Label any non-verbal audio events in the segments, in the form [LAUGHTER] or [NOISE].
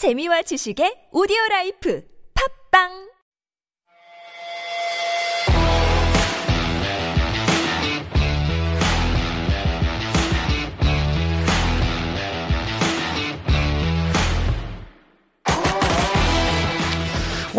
재미와 지식의 오디오 라이프. 팝빵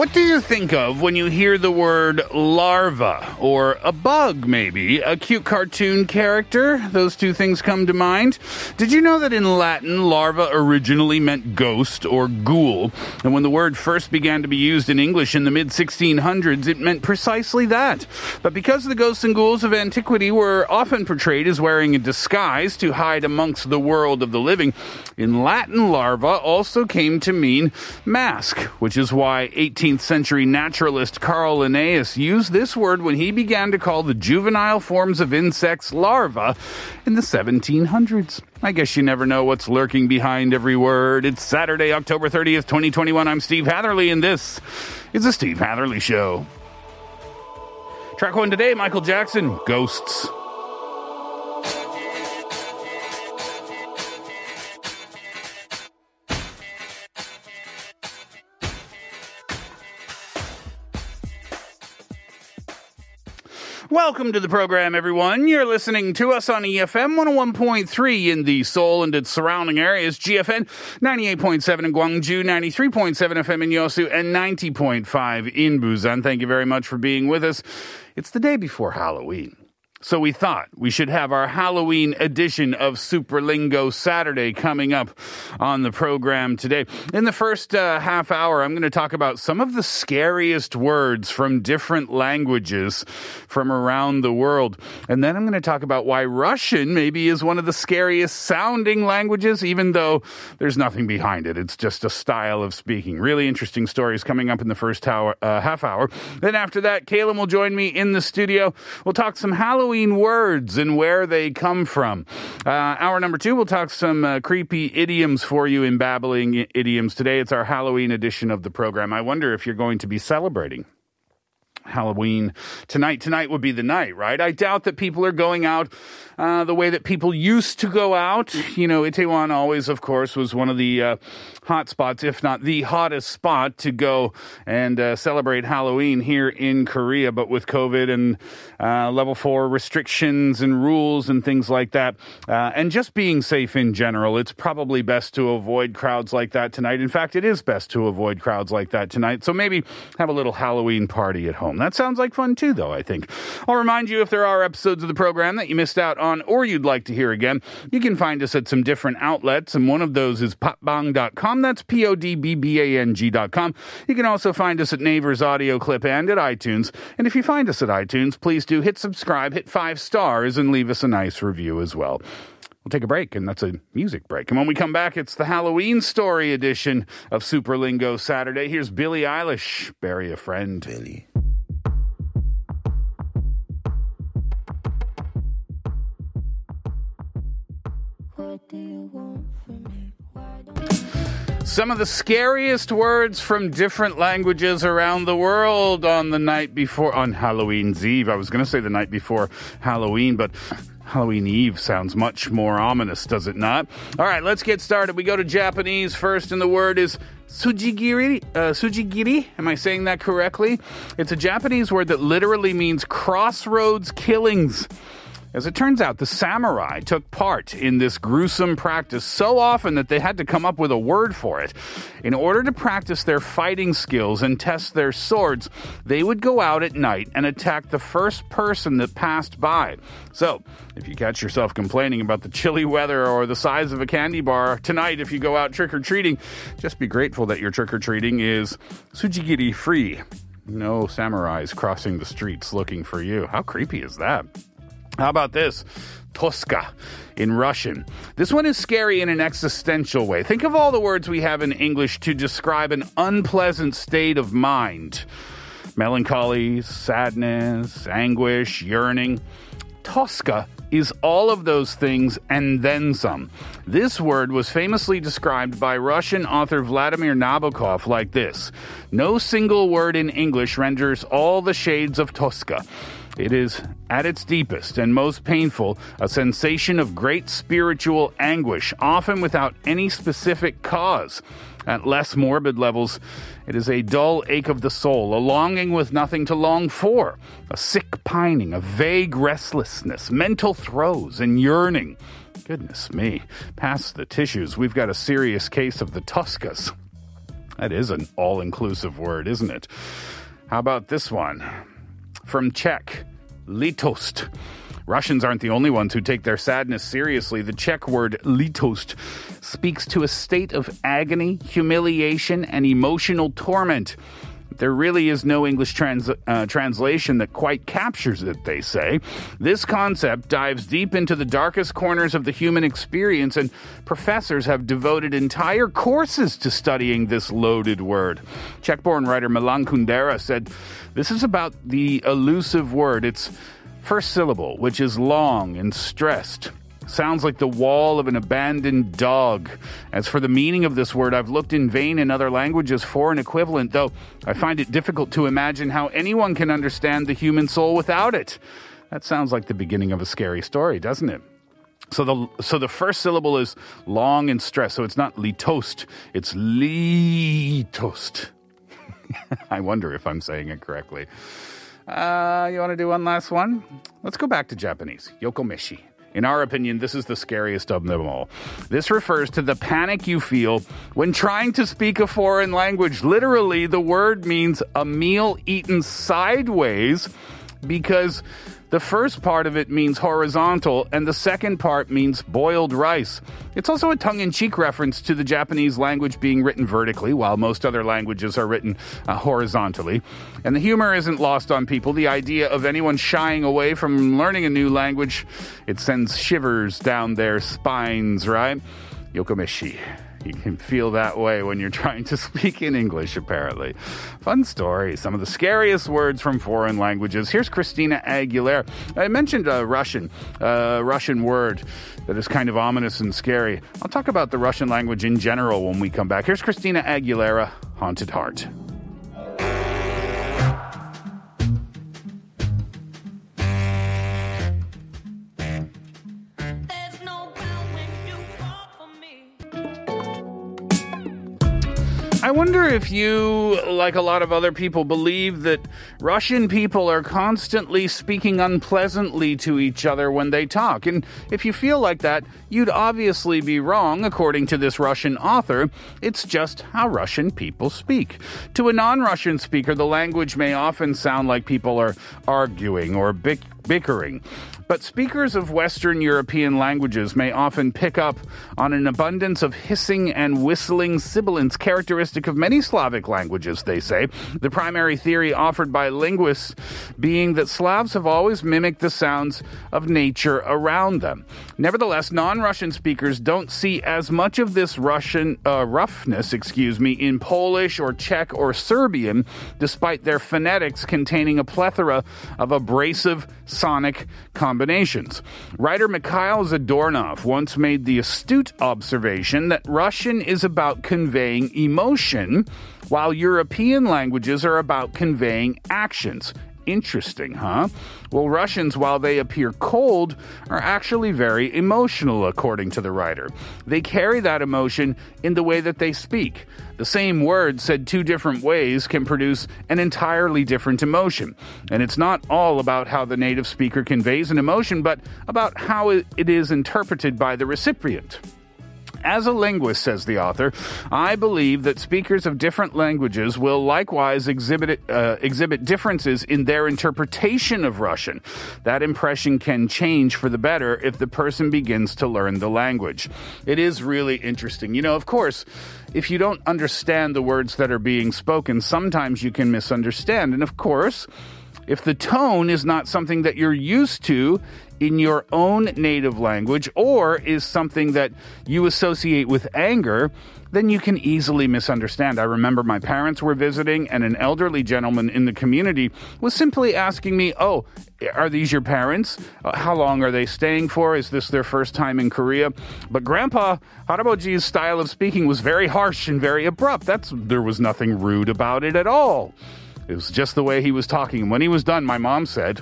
What do you think of when you hear the word larva or a bug, maybe? A cute cartoon character? Those two things come to mind. Did you know that in Latin, larva originally meant ghost or ghoul? And when the word first began to be used in English in the mid 1600s, it meant precisely that. But because the ghosts and ghouls of antiquity were often portrayed as wearing a disguise to hide amongst the world of the living, in Latin, larva also came to mean mask, which is why 18th century naturalist Carl Linnaeus used this word when he began to call the juvenile forms of insects larvae in the 1700s. I guess you never know what's lurking behind every word. It's Saturday, October 30th, 2021. I'm Steve Hatherly, and this is the Steve Hatherly Show. Track one today, Michael Jackson, Ghosts. Welcome to the program, everyone. You're listening to us on EFM 101.3 in the Seoul and its surrounding areas, GFN 98.7 in Gwangju, 93.7 FM in Yosu, and 90.5 in Busan. Thank you very much for being with us. It's the day before Halloween. So we thought we should have our Halloween edition of Superlingo Saturday coming up on the program today. In the first uh, half hour, I'm going to talk about some of the scariest words from different languages from around the world. And then I'm going to talk about why Russian maybe is one of the scariest sounding languages, even though there's nothing behind it. It's just a style of speaking. Really interesting stories coming up in the first hour, uh, half hour. Then after that, Caleb will join me in the studio. We'll talk some Halloween words and where they come from. Uh, hour number two, we'll talk some uh, creepy idioms for you in babbling idioms. Today, it's our Halloween edition of the program. I wonder if you're going to be celebrating. Halloween tonight. Tonight would be the night, right? I doubt that people are going out uh, the way that people used to go out. You know, Itaewon always, of course, was one of the uh, hot spots, if not the hottest spot to go and uh, celebrate Halloween here in Korea. But with COVID and uh, level four restrictions and rules and things like that, uh, and just being safe in general, it's probably best to avoid crowds like that tonight. In fact, it is best to avoid crowds like that tonight. So maybe have a little Halloween party at home. That sounds like fun too, though, I think. I'll remind you if there are episodes of the program that you missed out on or you'd like to hear again, you can find us at some different outlets, and one of those is podbbang.com. That's P O D B B A N G.com. You can also find us at Naver's Audio Clip and at iTunes. And if you find us at iTunes, please do hit subscribe, hit five stars, and leave us a nice review as well. We'll take a break, and that's a music break. And when we come back, it's the Halloween story edition of Superlingo Saturday. Here's Billie Eilish, Bury a Friend. Some of the scariest words from different languages around the world on the night before, on Halloween's Eve. I was going to say the night before Halloween, but Halloween Eve sounds much more ominous, does it not? All right, let's get started. We go to Japanese first, and the word is tsujigiri. Uh, tsujigiri. Am I saying that correctly? It's a Japanese word that literally means crossroads killings. As it turns out, the samurai took part in this gruesome practice so often that they had to come up with a word for it. In order to practice their fighting skills and test their swords, they would go out at night and attack the first person that passed by. So, if you catch yourself complaining about the chilly weather or the size of a candy bar tonight, if you go out trick or treating, just be grateful that your trick or treating is tsujigiri free. No samurais crossing the streets looking for you. How creepy is that? How about this? Toska in Russian. This one is scary in an existential way. Think of all the words we have in English to describe an unpleasant state of mind melancholy, sadness, anguish, yearning. Toska is all of those things and then some. This word was famously described by Russian author Vladimir Nabokov like this No single word in English renders all the shades of Toska. It is, at its deepest and most painful, a sensation of great spiritual anguish, often without any specific cause. At less morbid levels, it is a dull ache of the soul, a longing with nothing to long for, a sick pining, a vague restlessness, mental throes, and yearning. Goodness me, past the tissues, we've got a serious case of the Toskas. That is an all inclusive word, isn't it? How about this one? From Czech, litost. Russians aren't the only ones who take their sadness seriously. The Czech word litost speaks to a state of agony, humiliation, and emotional torment. There really is no English trans- uh, translation that quite captures it, they say. This concept dives deep into the darkest corners of the human experience, and professors have devoted entire courses to studying this loaded word. Czech born writer Milan Kundera said, This is about the elusive word. It's first syllable, which is long and stressed. Sounds like the wall of an abandoned dog. As for the meaning of this word, I've looked in vain in other languages for an equivalent, though I find it difficult to imagine how anyone can understand the human soul without it. That sounds like the beginning of a scary story, doesn't it? So the so the first syllable is long and stressed. So it's not litost, it's litost. [LAUGHS] I wonder if I'm saying it correctly. Uh, you want to do one last one? Let's go back to Japanese. Yokomeshi. In our opinion, this is the scariest of them all. This refers to the panic you feel when trying to speak a foreign language. Literally, the word means a meal eaten sideways because the first part of it means horizontal, and the second part means boiled rice. It's also a tongue in cheek reference to the Japanese language being written vertically, while most other languages are written uh, horizontally. And the humor isn't lost on people. The idea of anyone shying away from learning a new language, it sends shivers down their spines, right? Yokomeshi. You can feel that way when you're [LAUGHS] trying to speak in English, apparently. Fun story. Some of the scariest words from foreign languages. Here's Christina Aguilera. I mentioned a Russian, uh, Russian word that is kind of ominous and scary. I'll talk about the Russian language in general when we come back. Here's Christina Aguilera, Haunted Heart. If you, like a lot of other people, believe that Russian people are constantly speaking unpleasantly to each other when they talk. And if you feel like that, you'd obviously be wrong, according to this Russian author. It's just how Russian people speak. To a non Russian speaker, the language may often sound like people are arguing or bick- bickering. But speakers of Western European languages may often pick up on an abundance of hissing and whistling sibilants characteristic of many Slavic languages, they say. The primary theory offered by linguists being that Slavs have always mimicked the sounds of nature around them. Nevertheless, non-Russian speakers don't see as much of this Russian uh, roughness, excuse me, in Polish or Czech or Serbian, despite their phonetics containing a plethora of abrasive sonic combinations. Writer Mikhail Zadornov once made the astute observation that Russian is about conveying emotion, while European languages are about conveying actions. Interesting, huh? Well, Russians, while they appear cold, are actually very emotional, according to the writer. They carry that emotion in the way that they speak. The same word said two different ways can produce an entirely different emotion. And it's not all about how the native speaker conveys an emotion, but about how it is interpreted by the recipient. As a linguist, says the author, I believe that speakers of different languages will likewise exhibit, uh, exhibit differences in their interpretation of Russian. That impression can change for the better if the person begins to learn the language. It is really interesting. You know, of course, if you don't understand the words that are being spoken, sometimes you can misunderstand. And of course, if the tone is not something that you're used to in your own native language or is something that you associate with anger, then you can easily misunderstand. I remember my parents were visiting and an elderly gentleman in the community was simply asking me, Oh, are these your parents? Uh, how long are they staying for? Is this their first time in Korea? But Grandpa Haraboji's style of speaking was very harsh and very abrupt. That's, there was nothing rude about it at all. It was just the way he was talking. When he was done, my mom said,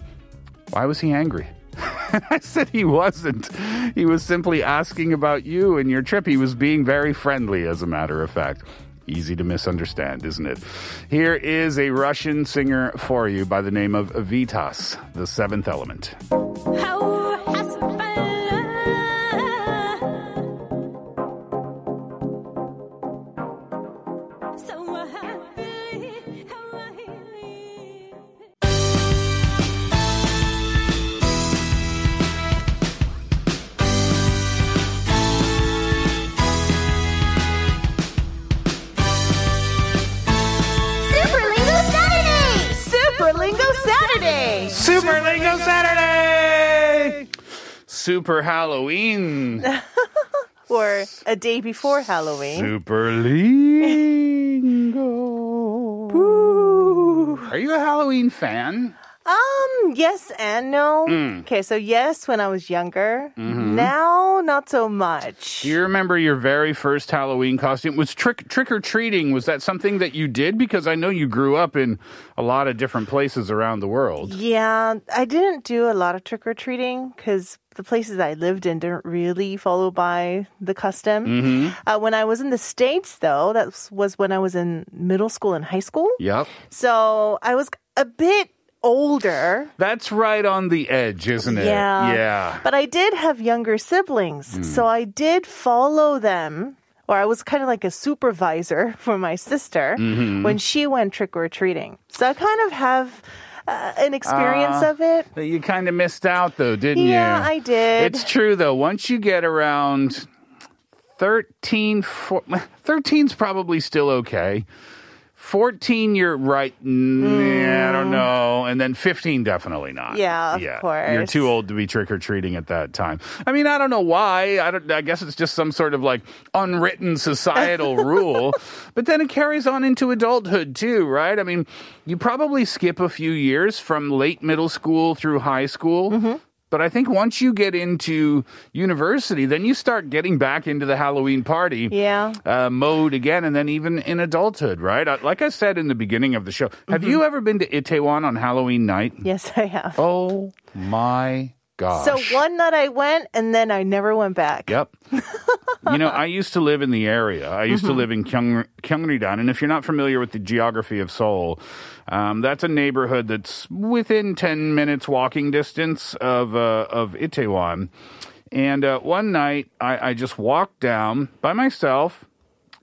Why was he angry? [LAUGHS] I said he wasn't. He was simply asking about you and your trip. He was being very friendly, as a matter of fact. Easy to misunderstand, isn't it? Here is a Russian singer for you by the name of Vitas, the seventh element. How Saturday! Super Lingo Saturday! Super Halloween. [LAUGHS] Or a day before Halloween. Super Lingo. Are you a Halloween fan? Um, yes and no. Hmm. Okay, so yes, when I was younger. Mm-hmm. Now, not so much. Do you remember your very first Halloween costume? Was trick trick or treating? Was that something that you did? Because I know you grew up in a lot of different places around the world. Yeah, I didn't do a lot of trick or treating because the places I lived in didn't really follow by the custom. Mm-hmm. Uh, when I was in the States, though, that was- was when I was in middle school and high school. Yep. So I was a bit older. That's right on the edge, isn't it? Yeah. Yeah. But I did have younger siblings. Hmm. So I did follow them, or I was kind of like a supervisor [LAUGHS] for my sister Mm-hmm. when she went trick or treating. So I kind of have uh, an experience Ah. of it. You kind of missed out though, didn't you? Yeah, I did. It's true though. Once you get around 13, four, [LAUGHS] 13's probably still okay. 14, you're right. Nah, I don't know. And then 15, definitely not. Mm. Yeah, of You're too old to be trick or treating at that time. I mean, I don't know why. I, don't, I guess it's just some sort of like unwritten societal [LAUGHS] rule. But then it carries on into adulthood too, right? I mean, you probably skip a few years from late middle school through high school. Mm-hmm. But I think once you get into university, then you start getting back into the Halloween party Yeah. uh, mode again, and then even in adulthood, right? Uh, Like I said in the beginning of the show, have Mm-hmm. you ever been to Itaewon on Halloween night? Yes, I have. Oh my gosh. So one night I went and then I never went back. Yep. [LAUGHS] you know, I used to live in the area. I used to live in Kyung, Gyeongridan, and if you're not familiar with the geography of Seoul, um, that's a neighborhood that's within 10 minutes walking distance of uh, of Itaewon. And uh, one night, I, I just walked down by myself,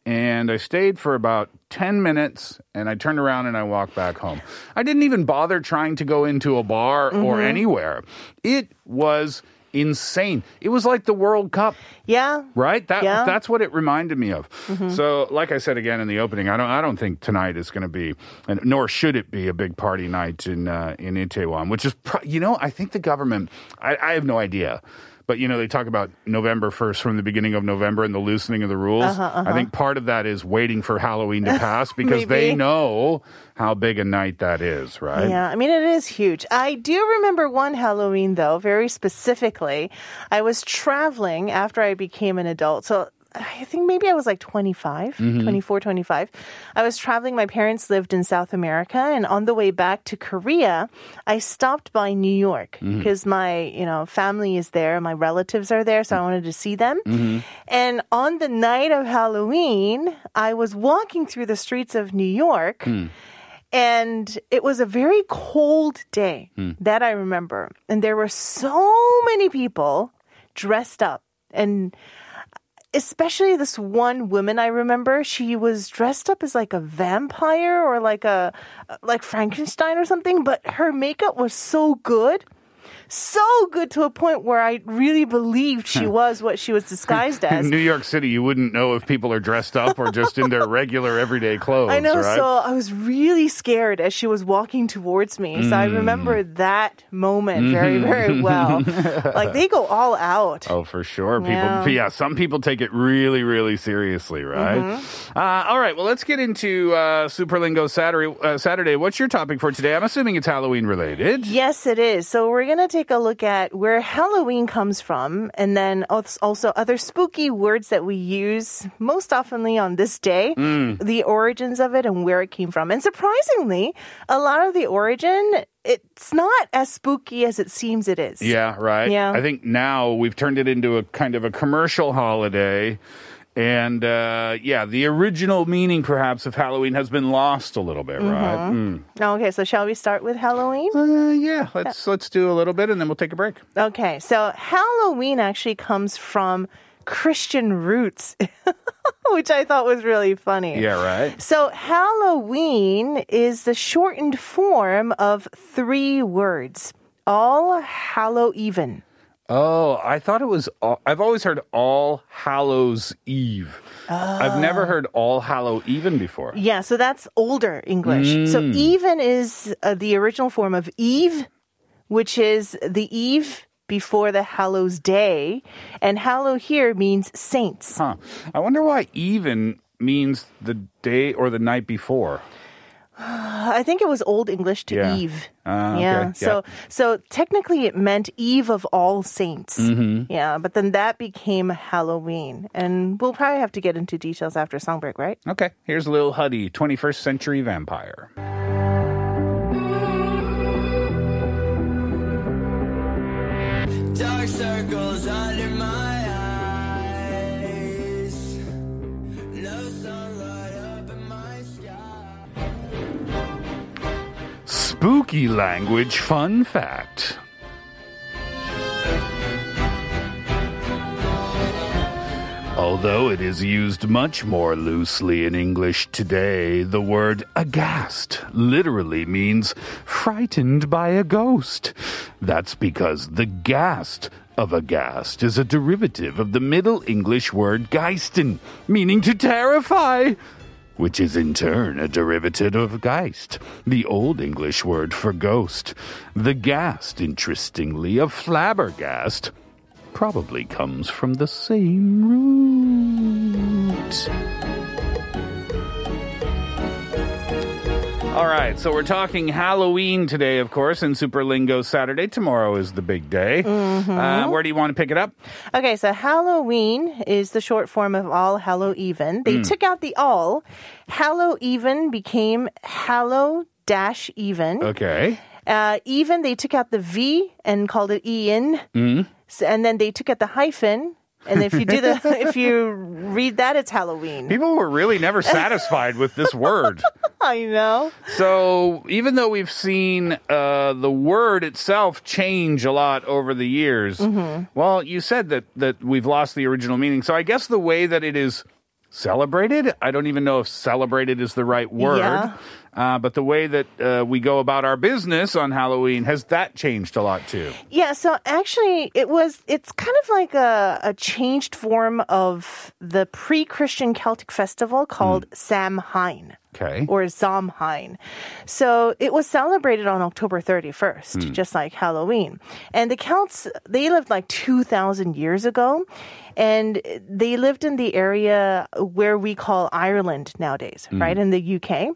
and I stayed for about 10 minutes, and I turned around and I walked back home. I didn't even bother trying to go into a bar or anywhere. It was insane. It was like the World Cup. Yeah. Right? That Yeah. that's what it reminded me of. So, like I said again in the opening, I don't I don't think tonight is going to be, and nor should it be a big party night in uh, in Itaewon, which is pro- you know I think the government I, I have no idea. But you know they talk about November first from the beginning of November and the loosening of the rules. Uh-huh, uh-huh. I think part of that is waiting for Halloween to [LAUGHS] pass because they know how big a night that is, right? Yeah, I mean, it is huge. I do remember one Halloween, though, very specifically. I was traveling after I became an adult. So I think maybe I was like 25, mm-hmm. 24, 25. I was traveling. My parents lived in South America. And on the way back to Korea, I stopped by New York mm-hmm. because my, you know, family is there. My relatives are there. So I wanted to see them. Mm-hmm. And on the night of Halloween, I was walking through the streets of New York. Hmm. And it was a very cold day hmm. that I remember. And there were so many people dressed up. And especially this one woman I remember, she was dressed up as like a vampire or like a like Frankenstein or something, but her makeup was so good. So good to a point where I really believed she [LAUGHS] was what she was disguised as. In New York City, you wouldn't know if people are dressed up or just in their regular everyday [LAUGHS] clothes. I know. right? So I was really scared as she was walking towards me. So I remember Mm. that moment very, very well. [LAUGHS] like they go all out. Oh, for sure. People, Yeah. Mm-hmm. yeah. some people take it really, really seriously, right? Uh, all right. Well, let's get into uh, Superlingo Saturday. Uh, Saturday. What's your topic for today? I'm assuming it's Halloween related. Yes, it is. So we're going to take a look at where Halloween comes from and then also other spooky words that we use most oftenly on this day, mm. the origins of it and where it came from. And surprisingly, a lot of the origin it's not as spooky as it seems it is. Yeah, right. Yeah. I think now we've turned it into a kind of a commercial holiday. And uh, yeah, the original meaning perhaps of Halloween has been lost a little bit, right? Mm. Okay, so shall we start with Halloween? Uh, yeah, let's let's do a little bit and then we'll take a break. Okay, so Halloween actually comes from Christian roots, [LAUGHS] which I thought was really funny. Yeah, right. So Halloween is the shortened form of three words. All Hallow Even. Oh, I thought it was. All, I've always heard All Hallows Eve. I've never heard All Hallow Even before. Yeah, so that's older English. So even is uh, the original form of Eve, which is the eve before the Hallows Day. And Hallow here means saints. Huh. I wonder why even means the day or the night before. I think it was Old English to Yeah. Eve. Okay. Yeah. Yeah. So so technically it meant Eve of All Saints. Mm-hmm. Yeah, but then that became Halloween. And we'll probably have to get into details after song break, right? Okay, here's Lil Huddy, 21st Century Vampire. Dark circles Spooky language fun fact. Although it is used much more loosely in English today, the word aghast literally means frightened by a ghost. That's because the ghast of aghast is a derivative of the Middle English word geisten, meaning to terrify which is in turn a derivative of Geist, the Old English word for ghost. The ghast, interestingly, of flabbergast, probably comes from the same root. All right, so we're talking Halloween today, of course, and Superlingo Saturday. Tomorrow is the big day. Uh, where do you want to pick it up? Okay, so Halloween is the short form of All Hallow Even. They took out the all. Hallow Even became Hallow dash Even. Okay. Uh, even they took out the V and called it Ian. Hmm. So, and then they took out the hyphen. And if you do the, [LAUGHS] if you read that, it's Halloween. People were really never satisfied with this word. [LAUGHS] I know. So even though we've seen uh, the word itself change a lot over the years, well, you said that that we've lost the original meaning. So I guess the way that it is celebrated, I don't even know if celebrated is the right word. Yeah. Uh, but the way that uh, we go about our business on Halloween has that changed a lot too? Yeah, so actually, it was, it's kind of like a, a changed form of the pre Christian Celtic festival called Samhain. Okay. Or Samhain. So it was celebrated on October 31st, just like Halloween. And the Celts, they lived like 2,000 years ago. And they lived in the area where we call Ireland nowadays, right? In the UK.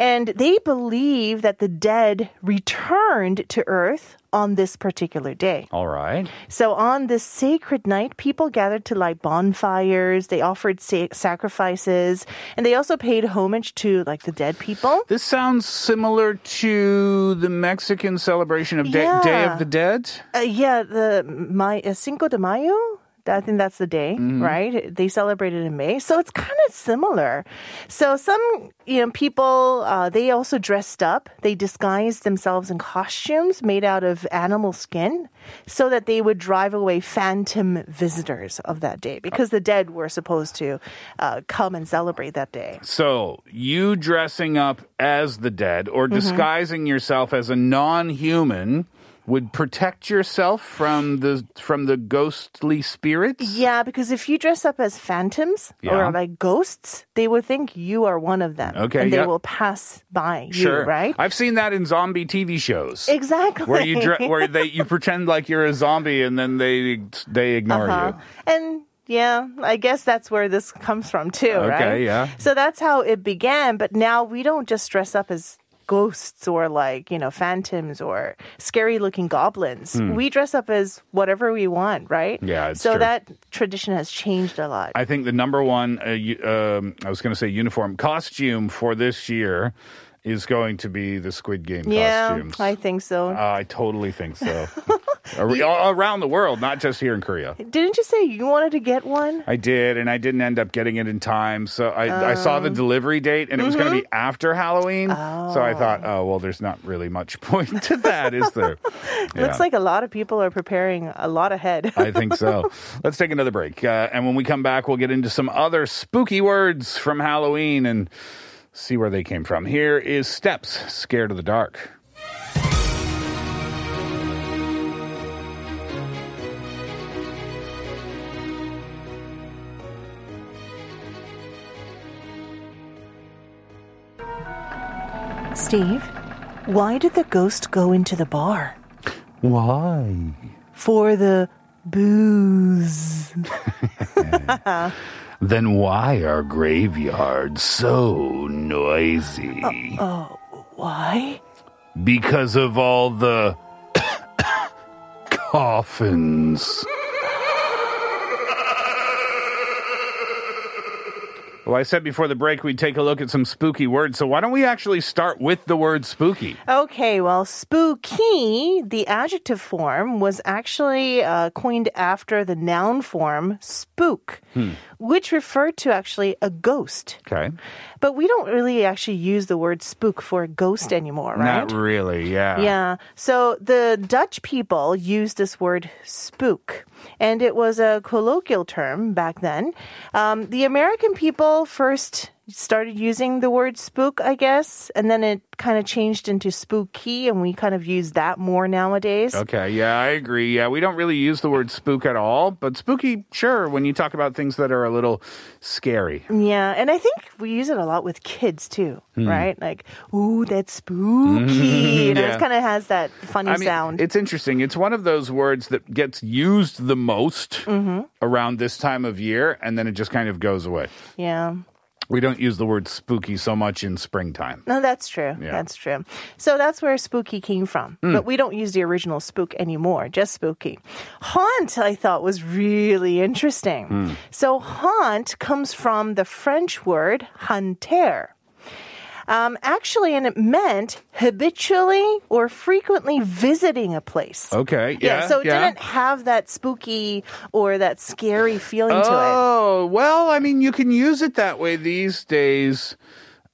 And they believe that the dead returned to earth on this particular day. All right. So on this sacred night, people gathered to light bonfires, they offered sa- sacrifices, and they also paid homage to like the dead people. This sounds similar to the Mexican celebration of Day, Day of the Dead. Uh, yeah, the my, uh, Cinco de Mayo. I think that's the day, right? They celebrated in May, so it's kind of similar. So some, you know, people uh, they also dressed up. They disguised themselves in costumes made out of animal skin, so that they would drive away phantom visitors of that day, because the dead were supposed to uh, come and celebrate that day. So, you dressing up as the dead or Mm-hmm. disguising yourself as a non-human would protect yourself from the from the ghostly spirits? Yeah, because if you dress up as phantoms Yeah. or like ghosts, they would think you are one of them. Okay, And they yep. will pass by Sure. you, right? I've seen that in zombie TV shows. Exactly. Where you dre- where they you [LAUGHS] pretend like you're a zombie and then they they ignore Uh-huh. you. And yeah, I guess that's where this comes from too, Okay, right? yeah. So that's how it began, but now we don't just dress up as ghosts or like, you know, phantoms or scary looking goblins. We dress up as whatever we want, right? Yeah, it's So true. that tradition has changed a lot. I think the number one, uh, um, I was going to say uniform costume for this year is going to be the Squid Game Yeah, costumes. I think so. Uh, I totally think so. [LAUGHS] Ar- Around the world, not just here in Korea. Didn't you say you wanted to get one? I did, and I didn't end up getting it in time. So I, I saw Oh. the delivery date, and it was going to be Mm-hmm. after Halloween. So I thought, oh well, there's not really much [LAUGHS] point to that, is there? [LAUGHS] Yeah. Looks like a lot of people are preparing a lot ahead. I think so. [LAUGHS] Let's take another break. Uh, and when we come back, we'll get into some other spooky words from Halloween and see where they came from. Here is Steps, Scared of the Dark. Steve, why did the ghost go into the bar? Why? For the booze. [LAUGHS] Then why are graveyards so noisy? Uh, uh, why? Because of all the [COUGHS] coffins. Well, I said before the break we'd take a look at some spooky words, so why don't we actually start with the word spooky? Okay, well, spooky, the adjective form, was actually uh, coined after the noun form spook, which referred to actually a ghost. Okay. But we don't really actually use the word spook for a ghost anymore, right? Not really, yeah. Yeah. So the Dutch people used this word spook, and it was a colloquial term back then. Um, the American people first started using the word spook, I guess, and then it kind of changed into spooky, and we kind of use that more nowadays. Okay, yeah, I agree. Yeah, we don't really use the word spook at all, but spooky, sure, when you talk about things that are a little scary. Yeah, and I think we use it a lot with kids too, Hmm. right? Like, ooh, that's spooky. You [LAUGHS] know, Yeah. it kind of has that funny I mean, sound. it's interesting. It's one of those words that gets used the most Mm-hmm. around this time of year, and then it just kind of goes away. yeah. We don't use the word spooky so much in springtime. No, that's true. Yeah. That's true. So that's where spooky came from. Hmm. But we don't use the original spook anymore, just spooky. Haunt, I thought, was really interesting. Hmm. So haunt comes from the French word hanter. Um, actually, and it meant habitually or frequently visiting a place. Okay, yeah. so it yeah. didn't have that spooky or that scary feeling to it. Oh, well, I mean, you can use it that way these days.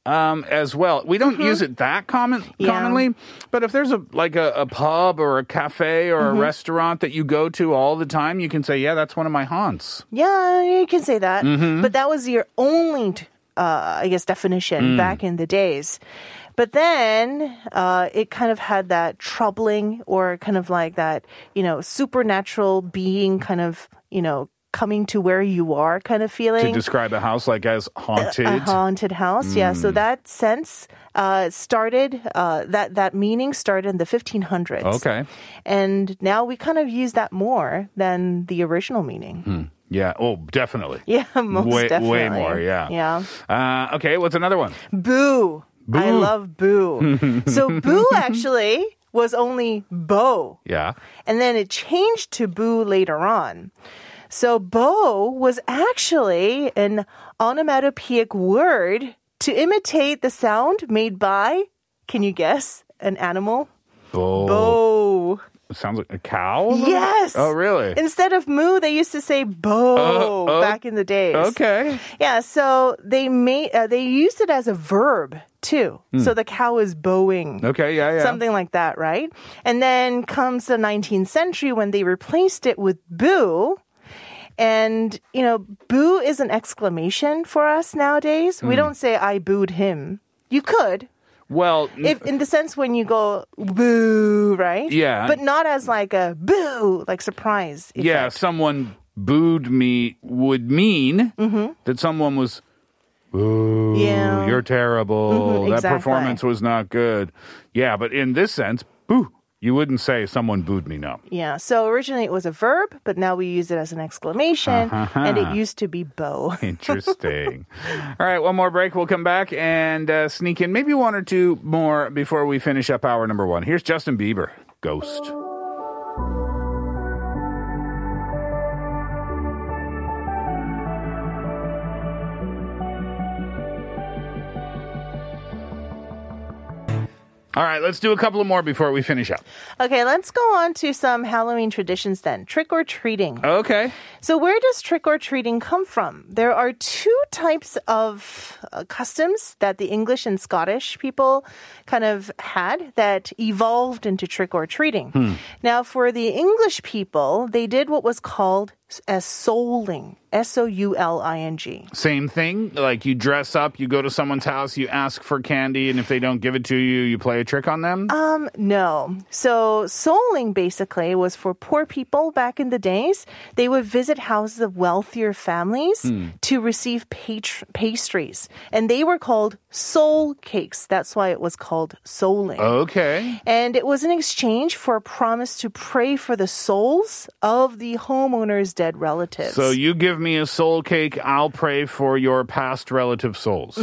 Um, as well, we don't use it that common Mm-hmm. Yeah. commonly, but if there's a like a, a pub or a cafe or Mm-hmm. a restaurant that you go to all the time, you can say, "Yeah, that's one of my haunts." Yeah, you can say that. Mm-hmm. But that was your only, uh, I guess, definition Mm. back in the days. But then uh, it kind of had that troubling or kind of like that, you know, supernatural being kind of, you know, coming to where you are kind of feeling. To describe a house like as haunted. a haunted house, yeah. Mm. So that sense uh, started. Uh, that that meaning started in the 1500s. Okay. and now we kind of use that more than the original meaning. Yeah. Oh, definitely. [LAUGHS] Yeah, most way, definitely. way more. Yeah. Yeah. Uh, okay. What's another one? Boo. I love boo. [LAUGHS] so boo actually was only bo. Yeah. And then it changed to boo later on. So bow was actually an onomatopoeic word to imitate the sound made by, can you guess, an animal? Oh. Sounds like a cow. Yes. Oh, really? Instead of moo, they used to say bow Oh, oh, back in the days. Okay. Yeah, so they made uh, they used it as a verb too. So the cow is bowing. Hmm. Okay. Yeah. Yeah. Something like that, right? And then comes the 19th century when they replaced it with boo. And, you know, boo is an exclamation for us nowadays. Hmm. We don't say, I booed him. You could, Well. if in the sense when you go boo, right? Yeah. But not as like a boo, like surprise. yeah. Someone booed me would mean that someone was. Boo, Mm-hmm. Yeah. you're terrible. Mhm, That exactly. performance was not good. Yeah, but in this sense, boo, you wouldn't say someone booed me. No. Yeah. So originally it was a verb, but now we use it as an exclamation, Uh-huh. and it used to be bow. [LAUGHS] [LAUGHS] Interesting. All right, one more break. We'll come back and uh, sneak in maybe one or two more before we finish up hour number one. Here's Justin Bieber, Ghost. All right, let's do a couple of more before we finish up. Okay, let's go on to some Halloween traditions then. Trick or treating. Okay. So, where does trick or treating come from? There are two types of uh, customs that the English and Scottish people kind of had that evolved into trick or treating. Now, for the English people, they did what was called as souling, S O U L I N G. Same thing. Like you dress up, you go to someone's house, you ask for candy, and if they don't give it to you, you play a trick on them. Um, no. So souling basically was for poor people back in the days. They would visit houses of wealthier families to receive patr- pastries, and they were called soul cakes. That's why it was called souling. okay. And it was an exchange for a promise to pray for the souls of the homeowner's dead relatives. So you give me a soul cake, I'll pray for your past relative souls.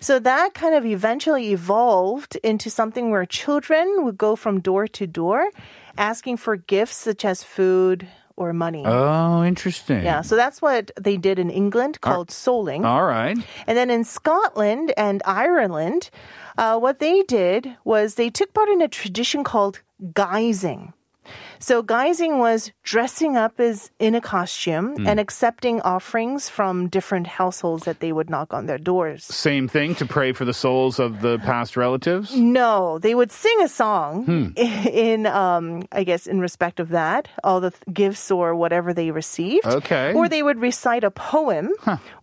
So that kind of eventually evolved into something where children would go from door to door asking for gifts such as food or money. Oh, interesting. yeah, so that's what they did in England called souling. All right. And then in Scotland and Ireland, uh, what they did was they took part in a tradition called guising. So guising was dressing up as in a costume and accepting offerings from different households that they would knock on their doors. Same thing to pray for the souls of the past relatives. No, they would sing a song [LAUGHS] in, um, I guess, in respect of that, all the th- gifts or whatever they received. Okay. Or they would recite a poem,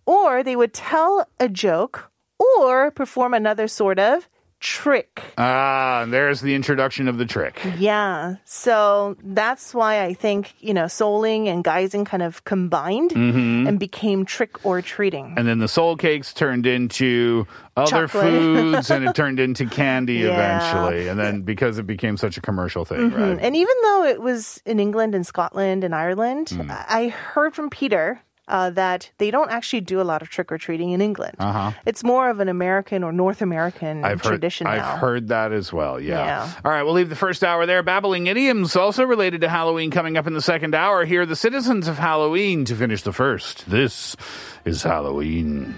or they would tell a joke, or perform another sort of trick. Ah, there's the introduction of the trick. Yeah. So that's why I think, you know, souling and guising kind of combined Mm-hmm. and became trick or treating. And then the soul cakes turned into other Chocolate. foods and it [LAUGHS] turned into candy Yeah. eventually. And then because it became such a commercial thing, right? And even though it was in England and Scotland and Ireland, Hmm. I heard from Peter uh, that they don't actually do a lot of trick or treating in England. Uh-huh. It's more of an American or North American I've heard, tradition now. I've heard that as well. Yeah. Yeah. All right, we'll leave the first hour there. Babbling idioms also related to Halloween coming up in the second hour. Here are the citizens of Halloween to finish the first. This is Halloween.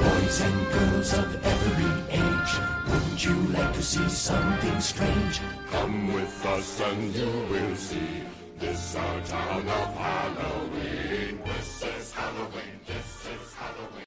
Boys and girls of every age, wouldn't you like to see something strange? Come with us and you will see. This our town of Halloween. This is Halloween. This is Halloween.